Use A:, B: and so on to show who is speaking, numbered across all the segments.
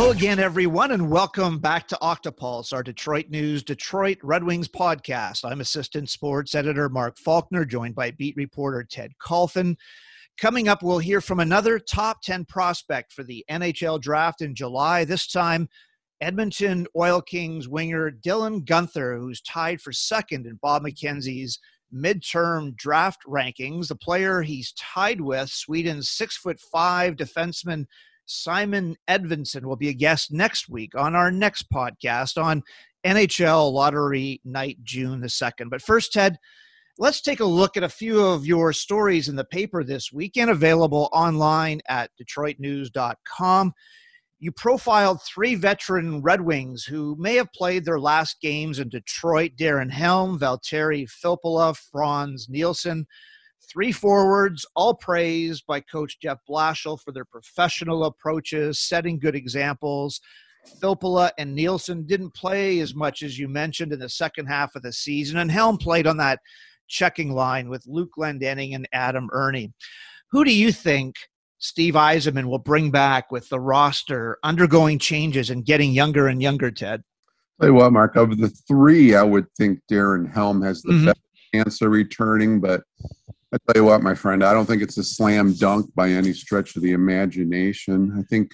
A: Hello again, everyone, and welcome back to Octopulse, our Detroit News Detroit Red Wings podcast. I'm Assistant Sports Editor Mark Faulkner, joined by beat reporter Ted Kulfan. Coming up, we'll hear from another top 10 prospect for the NHL draft in July. This time, Edmonton Oil Kings winger Dylan Guenther, who's tied for second in Bob McKenzie's midterm draft rankings. The player he's tied with, Sweden's six foot five defenseman Simon Edvinsson will be a guest next week on our next podcast on NHL Lottery Night, June the 2nd. But first, Ted, let's take a look at a few of your stories in the paper this weekend, available online at DetroitNews.com. You profiled three veteran Red Wings who may have played their last games in Detroit Darren Helm, Valtteri Filppula, Frans Nielsen. Three forwards, all praised by Coach Jeff Blashill for their professional approaches, setting good examples. Filppula and Nielsen didn't play as much as you mentioned in the second half of the season, and Helm played on that checking line with Luke Glendening and Adam Erne. Who do you think Steve Yzerman will bring back with the roster undergoing changes and getting younger and younger, Ted?
B: Tell you what, Mark, of the three, I would think Darren Helm has the mm-hmm. best chance of returning, but I tell you what, my friend, I don't think it's a slam dunk by any stretch of the imagination. I think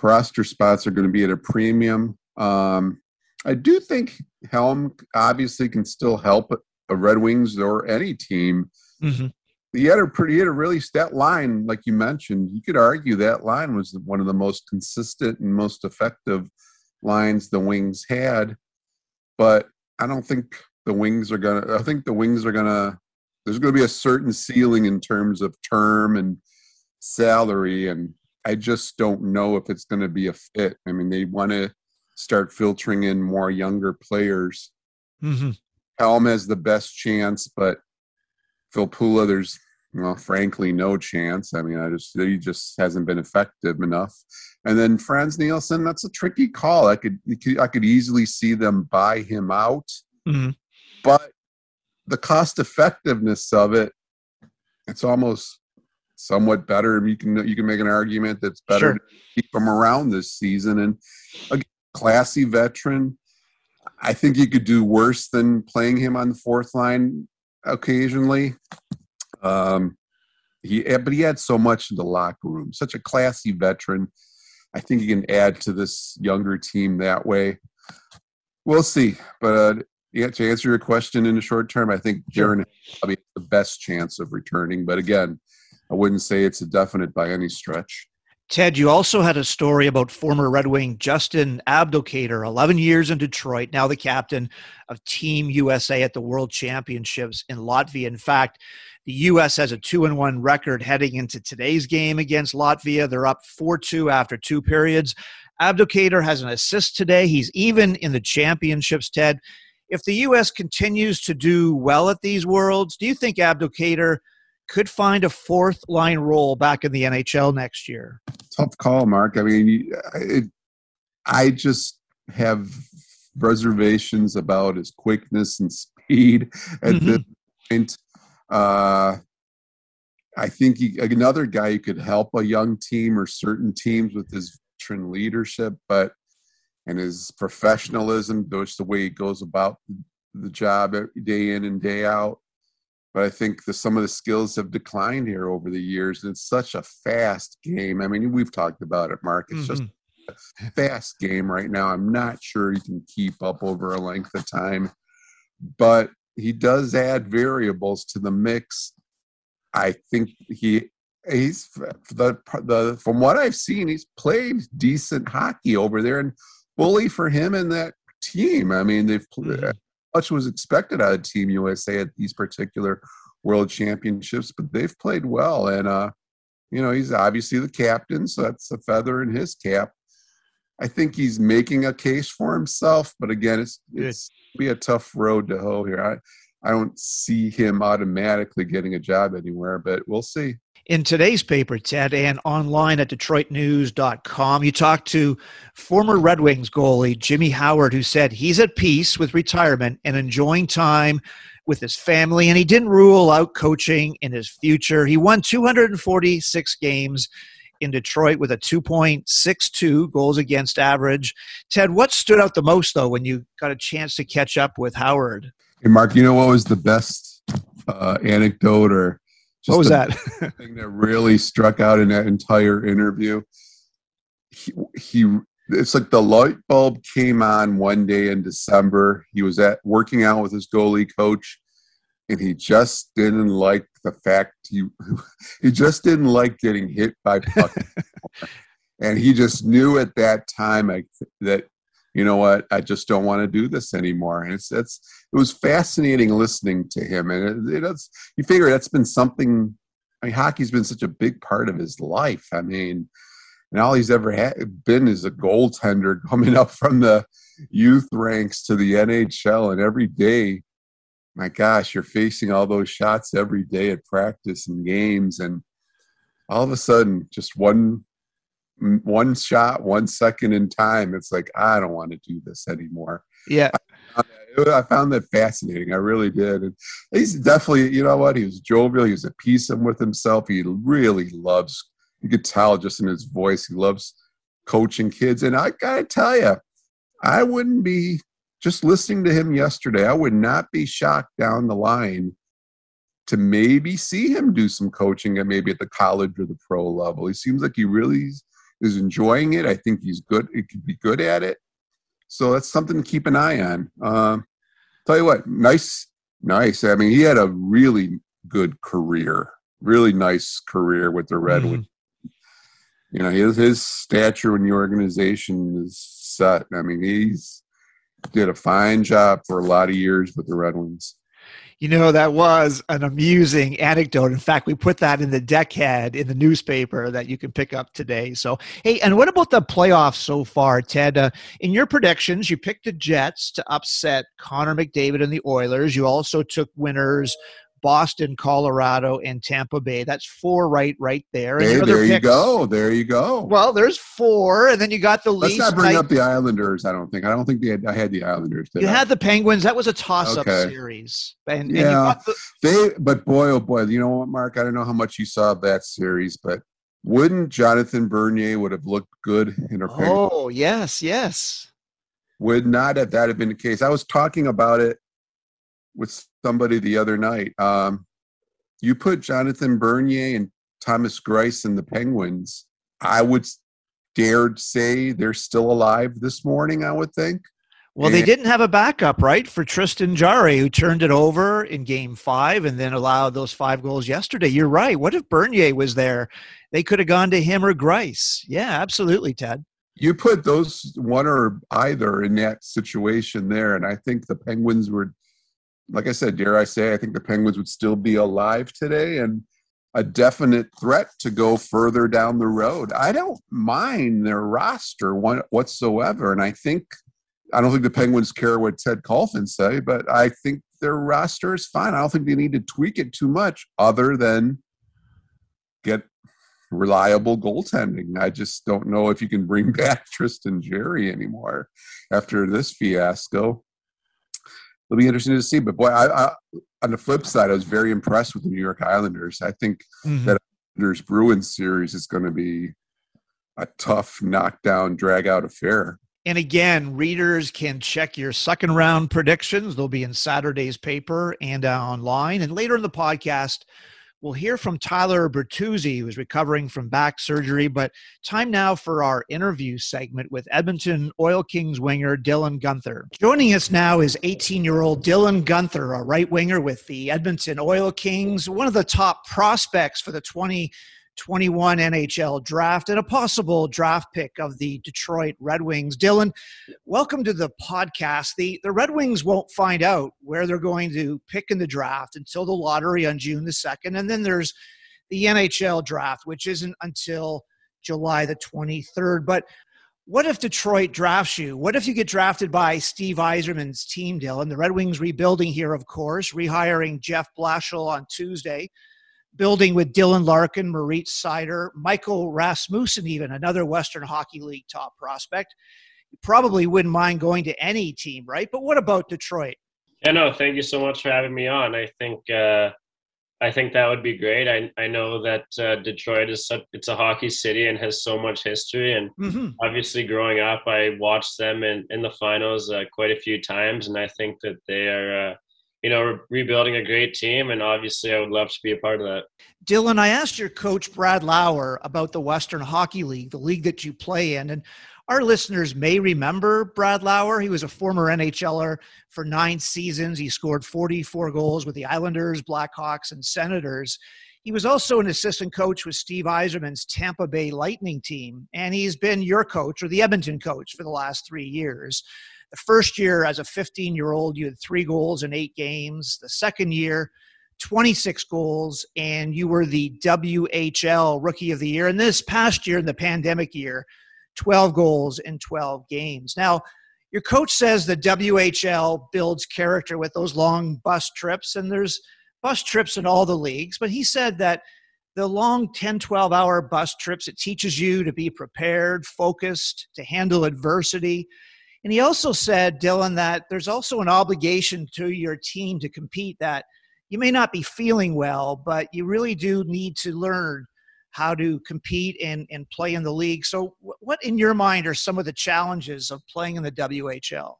B: roster spots are going to be at a premium. Um, I do think Helm obviously can still help a Red Wings or any team. Mm-hmm he had a pretty, he had a really that line, like you mentioned. You could argue that line was one of the most consistent and most effective lines the Wings had. But I don't think the Wings are gonna. I think the Wings are gonna. There's going to be a certain ceiling in terms of term and salary, and I just don't know if it's going to be a fit. I mean, they want to start filtering in more younger players. Mm-hmm. Helm has the best chance, but Filppula, there's well, frankly, no chance. I mean, I just he just hasn't been effective enough. And then frans Nielsen, that's a tricky call. I could I could easily see them buy him out, mm-hmm. but the cost effectiveness of it, it's almost somewhat better. You can you can make an argument that's better sure. to keep him around this season. And a classy veteran, I think you could do worse than playing him on the fourth line occasionally. Um, he, but he had so much in the locker room. Such a classy veteran. I think he can add to this younger team that way. We'll see. But uh, yeah, to answer your question in the short term, I think Darren has probably the best chance of returning. But again, I wouldn't say it's a definite by any stretch.
A: Ted, you also had a story about former Red Wing Justin Abdelkader, 11 years in Detroit, now the captain of Team USA at the World Championships in Latvia. In fact, the U.S. has a 2 and 1 record heading into today's game against Latvia. They're up 4 2 after two periods. Abdelkader has an assist today. He's even in the championships, Ted. If the U.S. continues to do well at these Worlds, do you think Abdelkader – could find a fourth line role back in the NHL next year.
B: Tough call, Mark. I mean, it, I just have reservations about his quickness and speed at mm-hmm. this point. Uh, I think he, another guy who could help a young team or certain teams with his veteran leadership, but and his professionalism, just the way he goes about the job day in and day out but I think the, some of the skills have declined here over the years. And it's such a fast game. I mean, we've talked about it, Mark. It's mm-hmm. just a fast game right now. I'm not sure he can keep up over a length of time, but he does add variables to the mix. I think he he's the the from what I've seen, he's played decent hockey over there, and bully for him and that team. I mean, they've mm-hmm much was expected out of Team USA at these particular World Championships, but they've played well. And, uh, you know, he's obviously the captain, so that's a feather in his cap. I think he's making a case for himself, but again, it's it's be a tough road to hoe here. I I don't see him automatically getting a job anywhere, but we'll see.
A: In today's paper, Ted, and online at DetroitNews.com, you talked to former Red Wings goalie Jimmy Howard, who said he's at peace with retirement and enjoying time with his family, and he didn't rule out coaching in his future. He won 246 games in Detroit with a 2.62 goals against average. Ted, what stood out the most, though, when you got a chance to catch up with Howard?
B: Hey, Mark, you know what was the best uh, anecdote or
A: just what was that
B: thing that really struck out in that entire interview? He, he it's like the light bulb came on one day in December. He was at working out with his goalie coach, and he just didn't like the fact he he just didn't like getting hit by puck. and he just knew at that time I, that you know what I just don't want to do this anymore. And it's it's it was fascinating listening to him, and it, it's you figure that's been something. I mean, hockey's been such a big part of his life. I mean and all he's ever had, been is a goaltender coming up from the youth ranks to the NHL. And every day, my gosh, you're facing all those shots every day at practice and games. And all of a sudden, just one one shot, one second in time, it's like, I don't want to do this anymore.
A: Yeah.
B: I found that fascinating. I really did. And he's definitely, you know what? He was jovial. He was at peace with himself. He really loves you could tell just in his voice he loves coaching kids and i gotta tell you i wouldn't be just listening to him yesterday i would not be shocked down the line to maybe see him do some coaching at maybe at the college or the pro level he seems like he really is enjoying it. I think he's good he could be good at it. So that's something to keep an eye on. Um, tell you what nice nice. I mean he had a really good career really nice career with the redwood mm-hmm you know his his stature in the organization is set. I mean, he's did a fine job for a lot of years with the Red Wings.
A: You know, that was an amusing anecdote. In fact, we put that in the deckhead in the newspaper that you can pick up today. So, hey, and what about the playoffs so far, Ted? Uh, in your predictions, you picked the Jets to upset Connor McDavid and the Oilers. You also took winners Boston, Colorado, and Tampa Bay. That's four right right there.
B: Hey, there picks, you go. There you go.
A: Well, there's four, and then you got the
B: Let's not bring up the Islanders. I don't think. I don't think they had, I had the Islanders.
A: You I? had the Penguins. That was a toss-up okay. series.
B: And, yeah, and the, they. But boy, oh boy, you know what, Mark? I don't know how much you saw of that series, but wouldn't Jonathan Bernier would have looked good in a?
A: Oh yes, yes.
B: Would not have that have been the case? I was talking about it with somebody the other night. Um, you put Jonathan Bernier and Thomas Greiss in the Penguins, I would dare say they're still alive this morning, I would think.
A: Well, and they didn't have a backup, right, for Tristan Jarry, who turned it over in game five and then allowed those five goals yesterday. You're right. What if Bernier was there? They could have gone to him or Greiss. Yeah, absolutely, Ted.
B: You put those one or either in that situation there, and I think the Penguins were like I said, dare I say, I think the Penguins would still be alive today and a definite threat to go further down the road. I don't mind their roster whatsoever, and I think I don't think the Penguins care what Ted Kulfan say, but I think their roster is fine. I don't think they need to tweak it too much, other than get reliable goaltending. I just don't know if you can bring back Tristan Jarry anymore after this fiasco it'll be interesting to see. But boy, I, I, on the flip side, I was very impressed with the New York Islanders. I think mm-hmm. that Islanders Bruins series is going to be a tough knockdown, drag out affair.
A: And again, readers can check your second round predictions. They'll be in Saturday's paper and uh, online. And later in the podcast, We'll hear from Tyler Bertuzzi, who's recovering from back surgery. But time now for our interview segment with Edmonton Oil Kings winger Dylan Guenther. Joining us now is 18 year old Dylan Guenther, a right winger with the Edmonton Oil Kings, one of the top prospects for the 20- 21 NHL draft and a possible draft pick of the Detroit Red Wings. Dylan, welcome to the podcast. The, the Red Wings won't find out where they're going to pick in the draft until the lottery on June the 2nd. And then there's the NHL draft, which isn't until July the 23rd. But what if Detroit drafts you? What if you get drafted by Steve Yzerman's team, Dylan? The Red Wings rebuilding here, of course, rehiring Jeff Blashill on Tuesday building with Dylan Larkin, Moritz Seider, Michael Rasmussen, even another Western Hockey League top prospect. You probably wouldn't mind going to any team, right? But what about Detroit?
C: Yeah, no, thank you so much for having me on. I think uh, I think that would be great. I I know that uh, Detroit is such, it's a hockey city and has so much history. And mm-hmm. obviously, growing up, I watched them in in the finals uh, quite a few times, and I think that they are. You know, rebuilding a great team, and obviously, I would love to be a part of that.
A: Dylan, I asked your coach Brad Lauer about the Western Hockey League, the league that you play in, and our listeners may remember Brad Lauer. He was a former NHLer for nine seasons. He scored 44 goals with the Islanders, Blackhawks, and Senators. He was also an assistant coach with Steve Yzerman's Tampa Bay Lightning team, and he's been your coach or the Edmonton coach for the last three years. The first year, as a 15 year old, you had three goals in eight games. The second year, 26 goals, and you were the WHL Rookie of the Year. And this past year, in the pandemic year, 12 goals in 12 games. Now, your coach says the WHL builds character with those long bus trips, and there's bus trips in all the leagues, but he said that the long 10, 12 hour bus trips, it teaches you to be prepared, focused, to handle adversity. And he also said, Dylan, that there's also an obligation to your team to compete that you may not be feeling well, but you really do need to learn how to compete and, and play in the league. So, what in your mind are some of the challenges of playing in the WHL?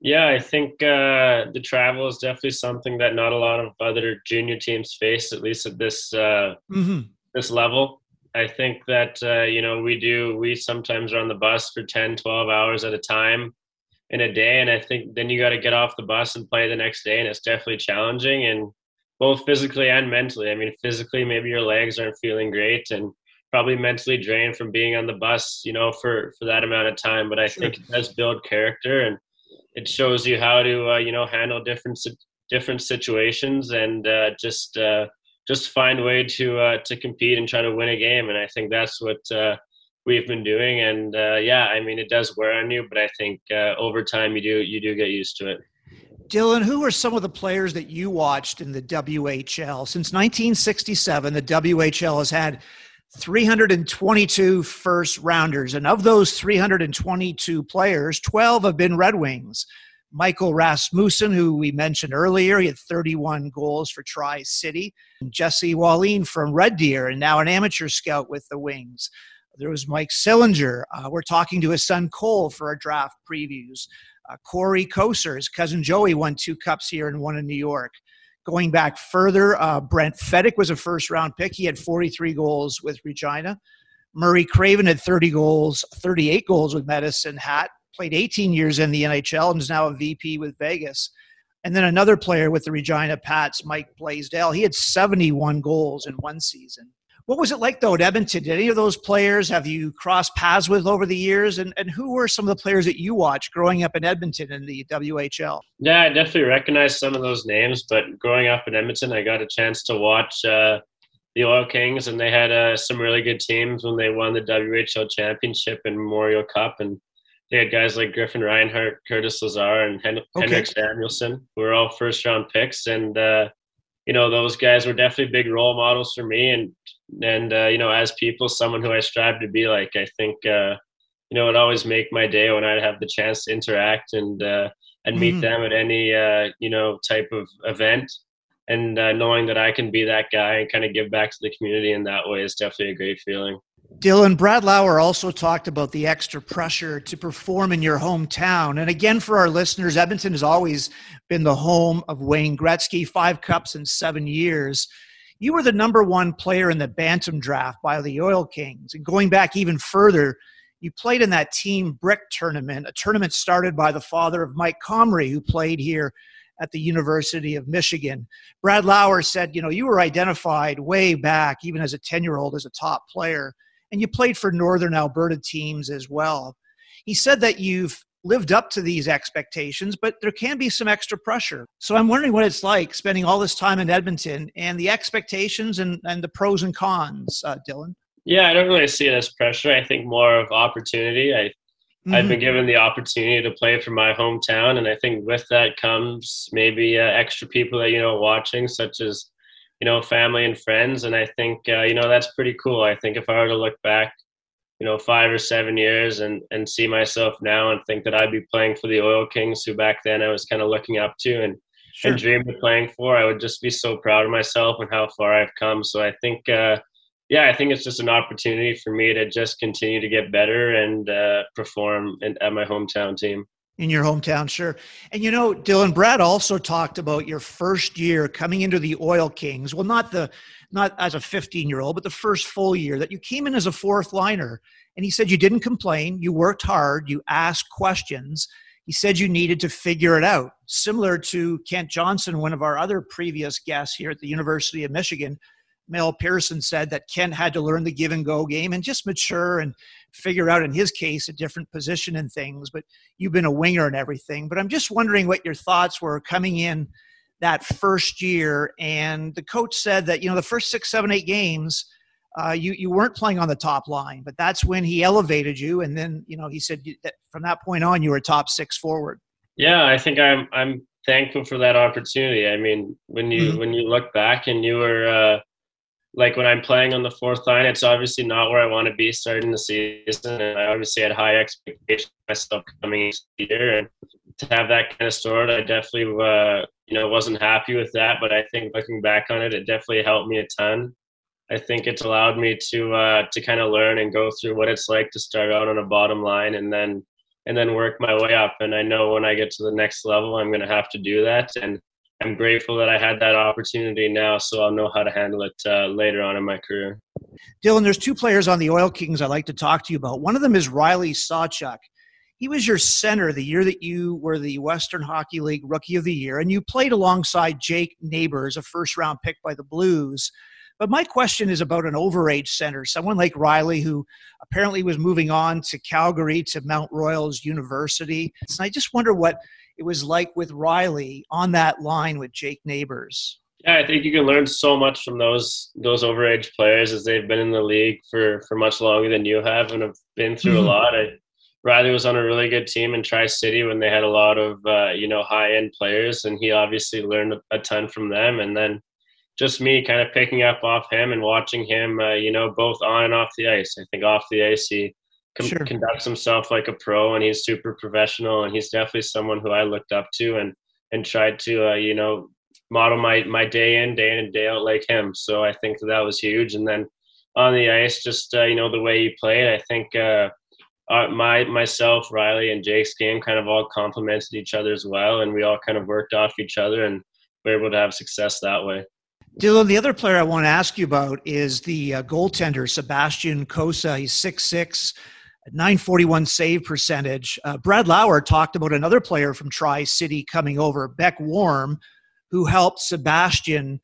C: Yeah, I think uh, the travel is definitely something that not a lot of other junior teams face, at least at this uh, mm-hmm. this level. I think that uh, you know we do we sometimes are on the bus for 10, 12 hours at a time in a day, and I think then you got to get off the bus and play the next day, and it's definitely challenging. And both physically and mentally. I mean, physically, maybe your legs aren't feeling great, and probably mentally drained from being on the bus, you know, for for that amount of time. But I sure. think it does build character, and it shows you how to, uh, you know, handle different different situations and uh, just uh, just find a way to uh, to compete and try to win a game. And I think that's what uh, we've been doing. And uh, yeah, I mean, it does wear on you, but I think over time you do you do get used to it.
A: Dylan, who are some of the players that you watched in the WHL? Since 1967, the WHL has had 322 first rounders, and of those 322 players, 12 have been Red Wings. Michael Rasmussen, who we mentioned earlier, he had 31 goals for Tri City. Jesse Wallin from Red Deer, and now an amateur scout with the Wings. There was Mike Sillinger. Uh, we're talking to his son Cole for our draft previews. Uh, Kory Kocur, his cousin Joey, won two cups here and one in New York. Going back further, uh, Brent Fedyk was a first round pick. He had 43 goals with Regina. Murray Craven had 30 goals, 38 goals with Medicine Hat, played 18 years in the NHL and is now a VP with Vegas. And then another player with the Regina Pats, Mike Blaisdell, he had 71 goals in one season. What was it like though at Edmonton? Did any of those players have you crossed paths with over the years? And, and who were some of the players that you watched growing up in Edmonton in the WHL?
C: Yeah, I definitely recognize some of those names. But growing up in Edmonton, I got a chance to watch uh, the Oil Kings, and they had uh, some really good teams when they won the WHL championship and Memorial Cup. And they had guys like Griffin Reinhart, Curtis Lazar, and Hen- okay. Henrik Samuelsson, who were all first round picks. And uh, you know those guys were definitely big role models for me and and uh, you know as people someone who i strive to be like i think uh, you know it always make my day when i have the chance to interact and uh, and meet mm-hmm. them at any uh, you know type of event and uh, knowing that i can be that guy and kind of give back to the community in that way is definitely a great feeling
A: Dylan, Brad Lauer also talked about the extra pressure to perform in your hometown. And again, for our listeners, Edmonton has always been the home of Wayne Gretzky, five cups in seven years. You were the number one player in the Bantam draft by the Oil Kings. And going back even further, you played in that Team Brick tournament, a tournament started by the father of Mike Comrie, who played here at the University of Michigan. Brad Lauer said, you know, you were identified way back, even as a 10 year old, as a top player and you played for Northern Alberta teams as well. He said that you've lived up to these expectations, but there can be some extra pressure. So I'm wondering what it's like spending all this time in Edmonton and the expectations and, and the pros and cons, uh, Dylan.
C: Yeah, I don't really see it as pressure. I think more of opportunity. I Mm-hmm. I've been given the opportunity to play for my hometown, and I think with that comes maybe uh, extra people that you know watching, such as you know, family and friends. And I think, uh, you know, that's pretty cool. I think if I were to look back, you know, five or seven years and, and see myself now and think that I'd be playing for the Oil Kings, who back then I was kind of looking up to and sure. and dreamed of playing for. I would just be so proud of myself and how far I've come. So I think, uh, yeah, I think it's just an opportunity for me to just continue to get better and uh, perform in, at my hometown team.
A: In your hometown, sure. And you know, Dylan Brad also talked about your first year coming into the Oil Kings. Well, not the not as a 15 year old, but the first full year that you came in as a fourth liner. And he said you didn't complain, you worked hard, you asked questions. He said you needed to figure it out, similar to Kent Johnson, one of our other previous guests here at the University of Michigan. Mel Pearson said that Kent had to learn the give and go game and just mature and figure out, in his case, a different position and things. But you've been a winger and everything. But I'm just wondering what your thoughts were coming in that first year. And the coach said that, you know, the first six, seven, eight games, uh, you you weren't playing on the top line, but that's when he elevated you, and then you know he said that from that point on you were top six forward.
C: Yeah, I think I'm I'm thankful for that opportunity. I mean, when you mm-hmm. when you look back and you were uh, like when I'm playing on the fourth line, it's obviously not where I want to be starting the season, and I obviously had high expectations myself coming year, and to have that kind of story, I definitely uh, you know wasn't happy with that. But I think looking back on it, it definitely helped me a ton. I think it's allowed me to uh, to kind of learn and go through what it's like to start out on a bottom line and then and then work my way up. And I know when I get to the next level, I'm going to have to do that. And I'm grateful that I had that opportunity now, so I'll know how to handle it uh, later on in my career.
A: Dylan, there's two players on the Oil Kings I'd like to talk to you about. One of them is Riley Sawchuk. He was your center the year that you were the Western Hockey League Rookie of the Year, and you played alongside Jake Neighbours, a first round pick by the Blues. But my question is about an overage center, someone like Riley, who apparently was moving on to Calgary to Mount Royals University. And I just wonder what it was like with Riley on that line with Jake Neighbours.
C: Yeah, I think you can learn so much from those those overage players as they've been in the league for for much longer than you have and have been through mm-hmm. a lot. I, Riley was on a really good team in Tri City when they had a lot of uh, you know high end players, and he obviously learned a ton from them. And then just me kind of picking up off him and watching him, uh, you know, both on and off the ice. I think off the ice he com- sure. conducts himself like a pro, and he's super professional, and he's definitely someone who I looked up to and and tried to, uh, you know, model my my day in, day in and day out like him. So I think that, that was huge. And then on the ice, just uh, you know the way he played, I think. Uh, uh, my myself, Riley, and Jake's game kind of all complemented each other as well, and we all kind of worked off each other, and we were able to have success that way.
A: Dylan, the other player I want to ask you about is the uh, goaltender, Sebastian Cossa. He's 6'6, 941 save percentage. Uh, Brad Lauer talked about another player from Tri City coming over, Beck Warm, who helped Sebastian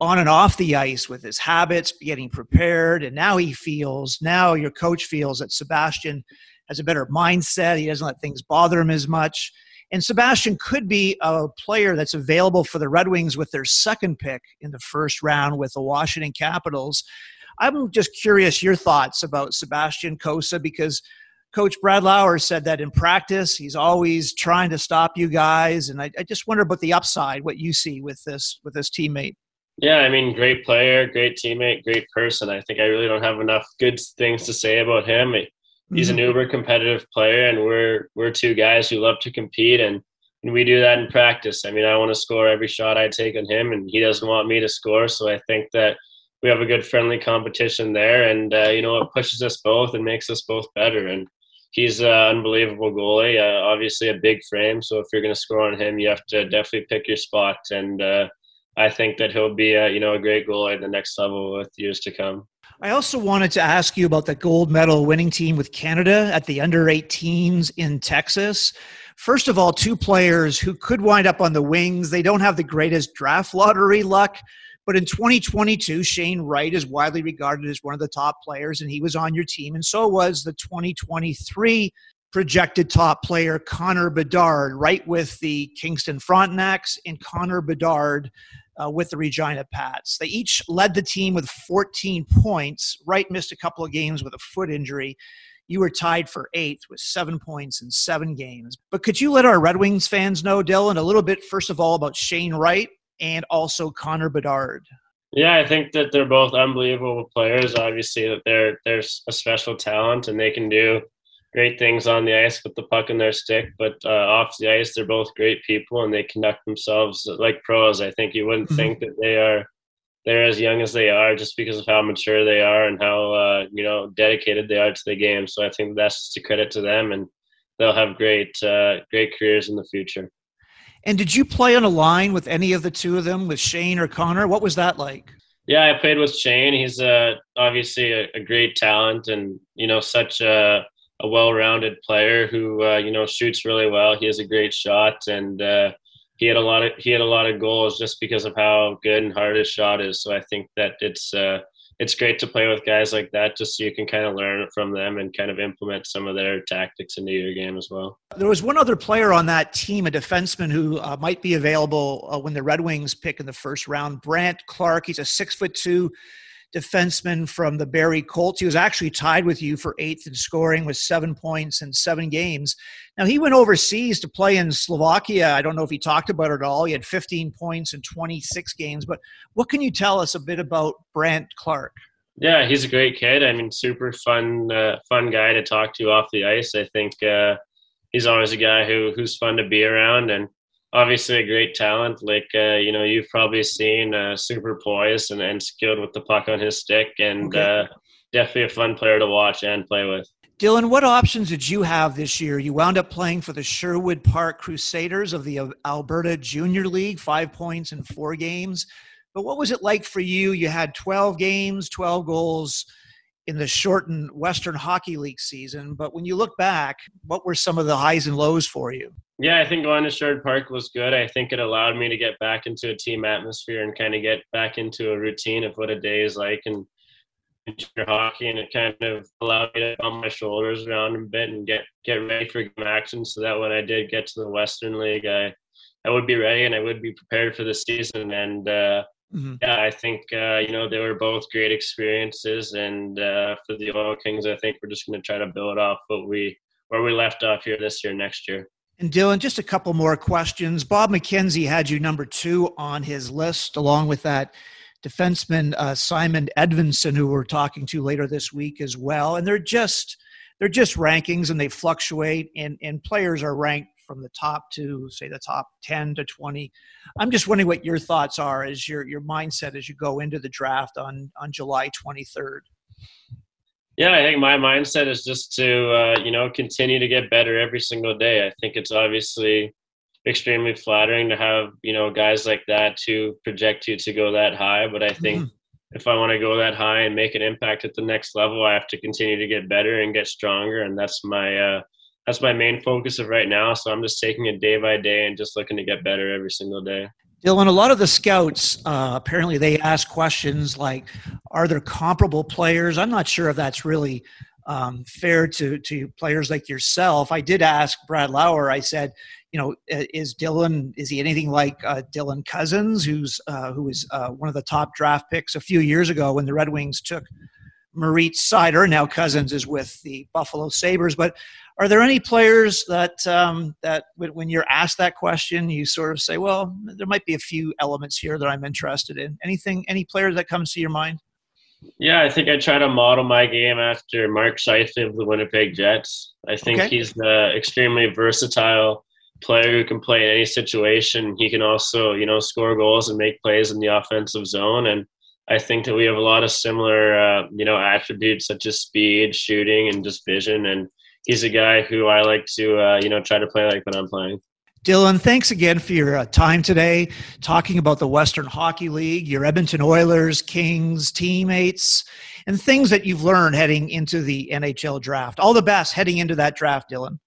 A: on and off the ice with his habits, getting prepared. And now he feels, now your coach feels that Sebastian has a better mindset. He doesn't let things bother him as much. And Sebastian could be a player that's available for the Red Wings with their second pick in the first round with the Washington Capitals. I'm just curious your thoughts about Sebastian Cossa because Coach Brad Lauer said that in practice he's always trying to stop you guys, and I, I just wonder about the upside, what you see with this with this teammate.
C: Yeah, I mean, great player, great teammate, great person. I think I really don't have enough good things to say about him he's an mm-hmm. uber competitive player and we're we're two guys who love to compete and and we do that in practice. I mean, I want to score every shot I take on him, and he doesn't want me to score. So I think that we have a good friendly competition there, and uh, you know, it pushes us both and makes us both better. And he's an unbelievable goalie. Uh, obviously, a big frame. So if you're going to score on him, you have to definitely pick your spot. And uh, I think that he'll be, a, you know, a great goalie at the next level with years to come.
A: I also wanted to ask you about the gold medal winning team with Canada at the under 18s in Texas. First of all, two players who could wind up on the wings. They don't have the greatest draft lottery luck, but in 2022, Shane Wright is widely regarded as one of the top players, and he was on your team, and so was the 2023 projected top player Connor Bedard, right with the Kingston Frontenacs and Connor Bedard uh, with the Regina Pats. They each led the team with 14 points. Wright missed a couple of games with a foot injury. You were tied for eighth with seven points in seven games. But could you let our Red Wings fans know, Dylan, a little bit, first of all, about Shane Wright and also Connor Bedard?
C: Yeah, I think that they're both unbelievable players. Obviously, that they're they're a special talent and they can do great things on the ice with the puck in their stick, but uh, off the ice, they're both great people and they conduct themselves like pros. I think you wouldn't mm-hmm. think that they are they're as young as they are just because of how mature they are and how uh, you know dedicated they are to the game. So I think that's just a credit to them, and they'll have great uh, great careers in the future.
A: And did you play on a line with any of the two of them, with Shane or Connor? What was that like?
C: Yeah, I played with Shane. He's uh, obviously a, a, great talent, and you know, such a, a well-rounded player who uh, you know shoots really well. He has a great shot, and uh, he had a lot of he had a lot of goals just because of how good and hard his shot is. So I think that it's uh, it's great to play with guys like that, just so you can kind of learn from them and kind of implement some of their tactics into your game as well.
A: There was one other player on that team, a defenseman who uh, might be available uh, when the Red Wings pick in the first round. Brandt Clark. He's a six foot two defenseman from the Barrie Colts. He was actually tied with you for eighth in scoring with seven points in seven games. Now, he went overseas to play in Slovakia. I don't know if he talked about it at all. He had 15 points in 26 games. But what can you tell us a bit about Brandt Clark?
C: Yeah, he's a great kid. I mean, super fun, uh, fun guy to talk to off the ice. I think uh, he's always a guy who who's fun to be around, and obviously a great talent. Like uh, you know, you've probably seen uh, super poised and, and skilled with the puck on his stick, and okay. uh, definitely a fun player to watch and play with.
A: Dylan, what options did you have this year? You wound up playing for the Sherwood Park Crusaders of the Alberta Junior League, five points in four games. But what was it like for you? You had 12 games, 12 goals in the shortened Western Hockey League season. But when you look back, what were some of the highs and lows for you?
C: Yeah, I think going to Sherwood Park was good. I think it allowed me to get back into a team atmosphere and kind of get back into a routine of what a day is like and junior hockey, and it kind of allowed me to put my shoulders around a bit and get get ready for game action, so that when I did get to the Western League, I I would be ready and I would be prepared for the season. And uh, mm-hmm. yeah, I think uh, you know they were both great experiences, and uh, for the Oil Kings, I think we're just going to try to build off what we where we left off here this year, next year.
A: And Dylan, just a couple more questions. Bob McKenzie had you number two on his list, along with that defenseman uh, Simon Edvinsson, who we're talking to later this week as well. And they're just they're just rankings, and they fluctuate. And and players are ranked from the top to say the top ten to twenty. I'm just wondering what your thoughts are as your your mindset as you go into the draft on on July 23rd.
C: Yeah, I think my mindset is just to uh, you know continue to get better every single day. I think it's obviously extremely flattering to have you know guys like that to project you to go that high. But I think mm-hmm. if I want to go that high and make an impact at the next level, I have to continue to get better and get stronger, and that's my uh, that's my main focus of right now. So I'm just taking it day by day and just looking to get better every single day.
A: Dylan, a lot of the scouts uh, apparently they ask questions like, "Are there comparable players?" I'm not sure if that's really um, fair to to players like yourself. I did ask Brad Lauer. I said, you know, is Dylan is he anything like uh, Dylan Cozens, who's uh, who was uh, one of the top draft picks a few years ago when the Red Wings took Moritz Seider. Now Cozens is with the Buffalo Sabres, but are there any players that um, that when you're asked that question, you sort of say, "Well, there might be a few elements here that I'm interested in." Anything, any players that comes to your mind?
C: Yeah, I think I try to model my game after Mark Scheifele of the Winnipeg Jets. I think okay. he's an extremely versatile player who can play in any situation. He can also, you know, score goals and make plays in the offensive zone. And I think that we have a lot of similar, uh, you know, attributes such as speed, shooting, and just vision. And he's a guy who I like to, uh, you know, try to play like when I'm playing.
A: Dylan, thanks again for your uh, time today, talking about the Western Hockey League, your Edmonton Oilers, Kings, teammates, and things that you've learned heading into the NHL draft. All the best heading into that draft, Dylan.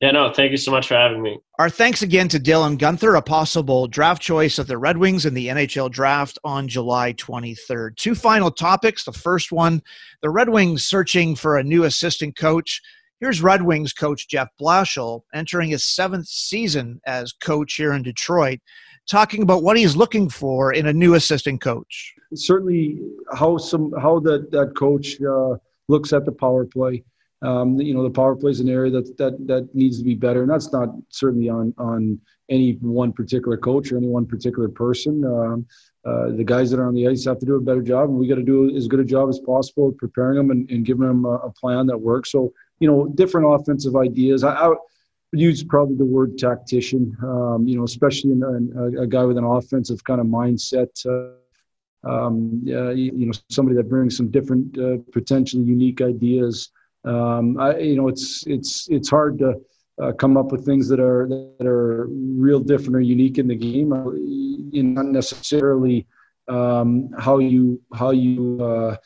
C: Yeah, no, thank you so much for having me.
A: Our thanks again to Dylan Guenther, a possible draft choice of the Red Wings in the NHL draft on July 23rd. Two final topics. The first one the Red Wings searching for a new assistant coach. Here's Red Wings coach Jeff Blashill entering his seventh season as coach here in Detroit, talking about what he's looking for in a new assistant coach.
D: Certainly, how some how that that coach uh, looks at the power play, Um, you know, the power play is an area that that that needs to be better, and that's not certainly on on any one particular coach or any one particular person. Um, uh, the guys that are on the ice have to do a better job, and we got to do as good a job as possible preparing them and, and giving them a, a, plan that works. So, you know, different offensive ideas. I, I would use probably the word tactician. Um, you know, especially in, in a, a, guy with an offensive kind of mindset. Uh, um, uh, you, know, somebody that brings some different, uh, potentially unique ideas. Um, I, you know, it's it's it's hard to uh, come up with things that are that are real different or unique in the game. Uh, not necessarily um, how you how you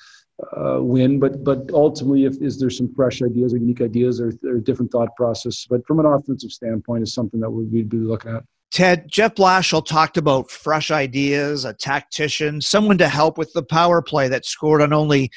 D: uh, win, but but ultimately, if is there some fresh ideas or unique ideas or, or different thought process? But from an offensive standpoint, is something that we'd be looking at.
A: Ted, Jeff Blashill talked about fresh ideas, a tactician, someone to help with the power play that scored on only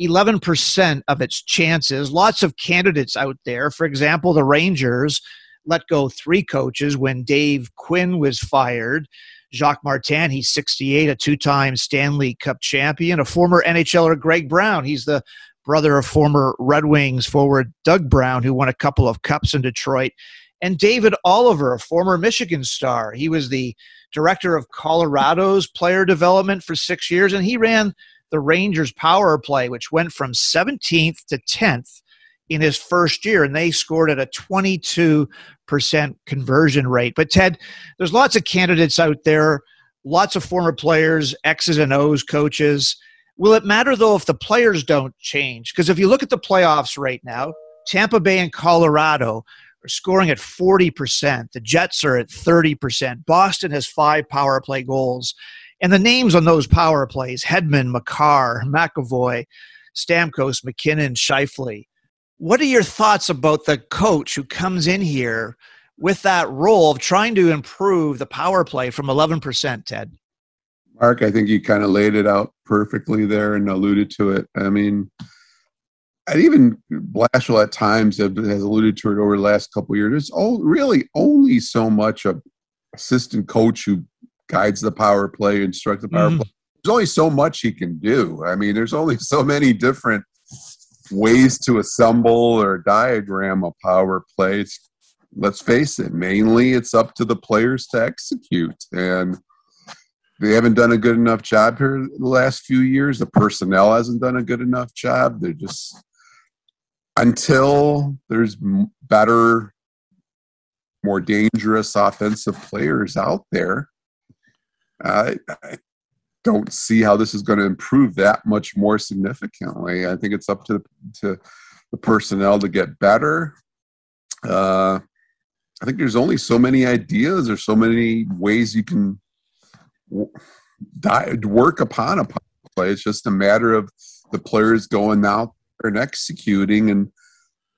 A: 11% of its chances. Lots of candidates out there. For example, the Rangers let go three coaches when Dave Quinn was fired. Jacques Martin, he's 68, a two time Stanley Cup champion, a former NHLer, Greg Brown. He's the brother of former Red Wings forward Doug Brown, who won a couple of cups in Detroit. And David Oliver, a former Michigan star. He was the director of Colorado's player development for six years, and he ran the Rangers power play, which went from 17th to 10th in his first year, and they scored at a 22% conversion rate. But, Ted, there's lots of candidates out there, lots of former players, X's and O's coaches. Will it matter, though, if the players don't change? Because if you look at the playoffs right now, Tampa Bay and Colorado are scoring at 40%. The Jets are at 30%. Boston has five power play goals. And the names on those power plays Hedman, Makar, McAvoy, Stamkos, MacKinnon, Scheifele. What are your thoughts about the coach who comes in here with that role of trying to improve the power play from 11%, Ted?
B: Mark, I think you kind of laid it out perfectly there and alluded to it. I mean, and even Blashill at times has alluded to it over the last couple years. There's all, really only so much a assistant coach who guides the power play, instructs the power mm. play. There's only so much he can do. I mean, there's only so many different ways to assemble or diagram a power play. Let's face it, mainly it's up to the players to execute. And they haven't done a good enough job here the last few years. The personnel hasn't done a good enough job. They're just until there's better, more dangerous offensive players out there. I don't see how this is going to improve that much more significantly. I think it's up to to the personnel to get better. Uh, I think there's only so many ideas or so many ways you can work upon a play. It's just a matter of the players going out and executing, and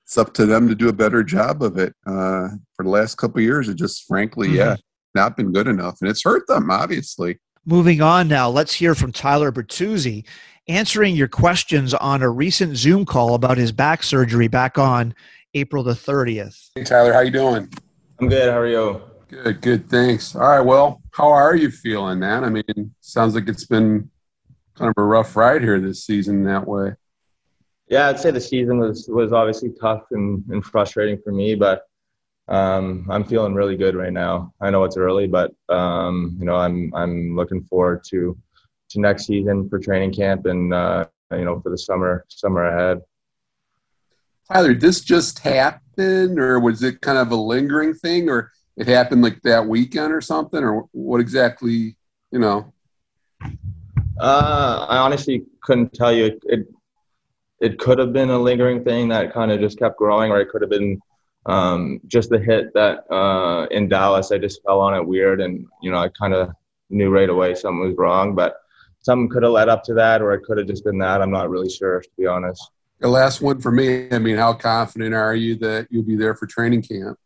B: it's up to them to do a better job of it. Uh, for the last couple years, it just frankly, mm-hmm. yeah, not been good enough, and it's hurt them obviously.
A: Moving on now, let's hear from Tyler Bertuzzi answering your questions on a recent Zoom call about his back surgery back on April the 30th.
B: Hey Tyler, how you doing?
E: I'm good. How are you?
B: Good, good. Thanks. All right. Well, how are you feeling, man? I mean, sounds like it's been kind of a rough ride here this season that way.
E: Yeah, I'd say the season was was obviously tough and, and frustrating for me, but um, I'm feeling really good right now. I know it's early, but um, you know I'm I'm looking forward to to next season for training camp and uh, you know for the summer summer ahead.
B: Tyler, this just happened, or was it kind of a lingering thing, or it happened like that weekend or something, or what exactly? You know.
E: Uh, I honestly couldn't tell you. It, it, it could have been a lingering thing that kind of just kept growing, or it could have been um, just the hit that uh, in Dallas, I just fell on it weird, and you know I kind of knew right away something was wrong, but something could have led up to that, or it could have just been that. I'm not really sure, to be honest.
B: The last one for me. I mean, how confident are you that you'll be there for training camp?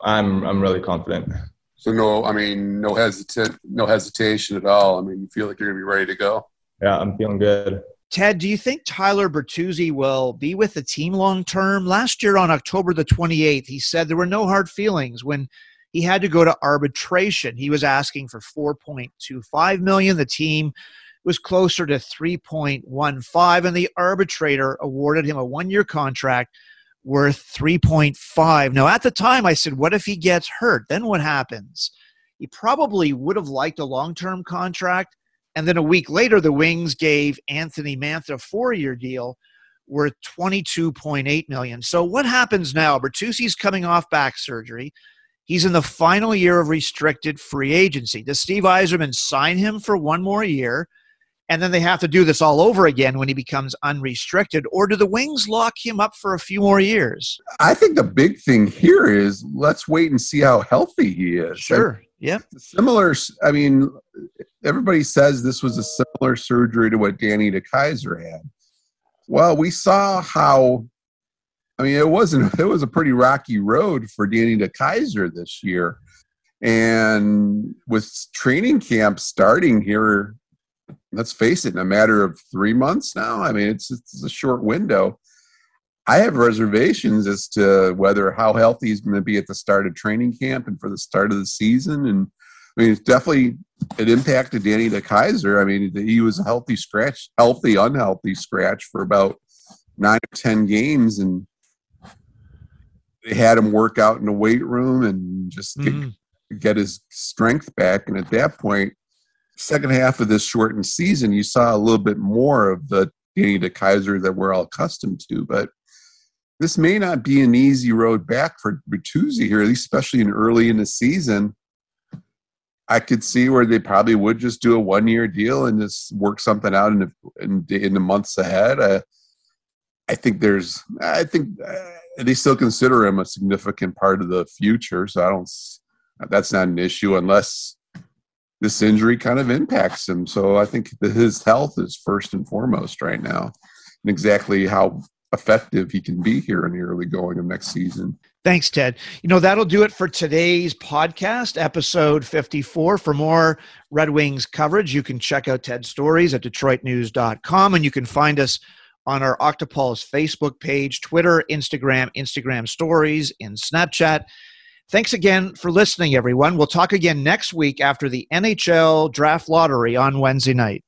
E: I'm I'm really confident.
B: So no, I mean, no hesitant, no hesitation at all. I mean, you feel like you're gonna be ready to go.
E: Yeah, I'm feeling good.
A: Ted, do you think Tyler Bertuzzi will be with the team long term? Last year on October the 28th, he said there were no hard feelings when he had to go to arbitration. He was asking for 4.25 million. The team was closer to 3.15, and the arbitrator awarded him a one year contract worth 3.5. Now, at the time, I said, What if he gets hurt? Then what happens? He probably would have liked a long term contract. And then a week later, the Wings gave Anthony Mantha a four year deal worth 22.8 million. So what happens now? Bertuzzi's coming off back surgery. He's in the final year of restricted free agency. Does Steve Yzerman sign him for one more year? And then they have to do this all over again when he becomes unrestricted, or do the Wings lock him up for a few more years?
B: I think the big thing here is let's wait and see how healthy he is.
A: Sure. Yeah.
B: Similar. I mean, everybody says this was a similar surgery to what Danny DeKeyser had. Well, we saw how. I mean, it wasn't. It was a pretty rocky road for Danny DeKeyser this year, and with training camp starting here, let's face it, in a matter of three months now. I mean, it's it's a short window. I have reservations as to whether how healthy he's going to be at the start of training camp and for the start of the season. And I mean, it's definitely it impacted Danny DeKeyser. I mean, he was a healthy scratch, healthy, unhealthy scratch for about nine or ten games, and they had him work out in the weight room and just mm-hmm. get, get his strength back. And at that point, second half of this shortened season, you saw a little bit more of the Danny DeKeyser that we're all accustomed to. But this may not be an easy road back for Bertuzzi here, at least especially in early in the season. I could see where they probably would just do a one year deal and just work something out in the in, in the months ahead. Uh, I think there's, I think uh, they still consider him a significant part of the future. So I don't, that's not an issue unless this injury kind of impacts him. So I think his health is first and foremost right now, and exactly how effective he can be here in the early going of next season.
A: Thanks, Ted. You know, that'll do it for today's podcast, episode 54. For more Red Wings coverage, you can check out Ted's stories at DetroitNews.com, and you can find us on our Octopulse Facebook page, Twitter, Instagram, Instagram stories, and Snapchat. Thanks again for listening, everyone. We'll talk again next week after the NHL draft lottery on Wednesday night.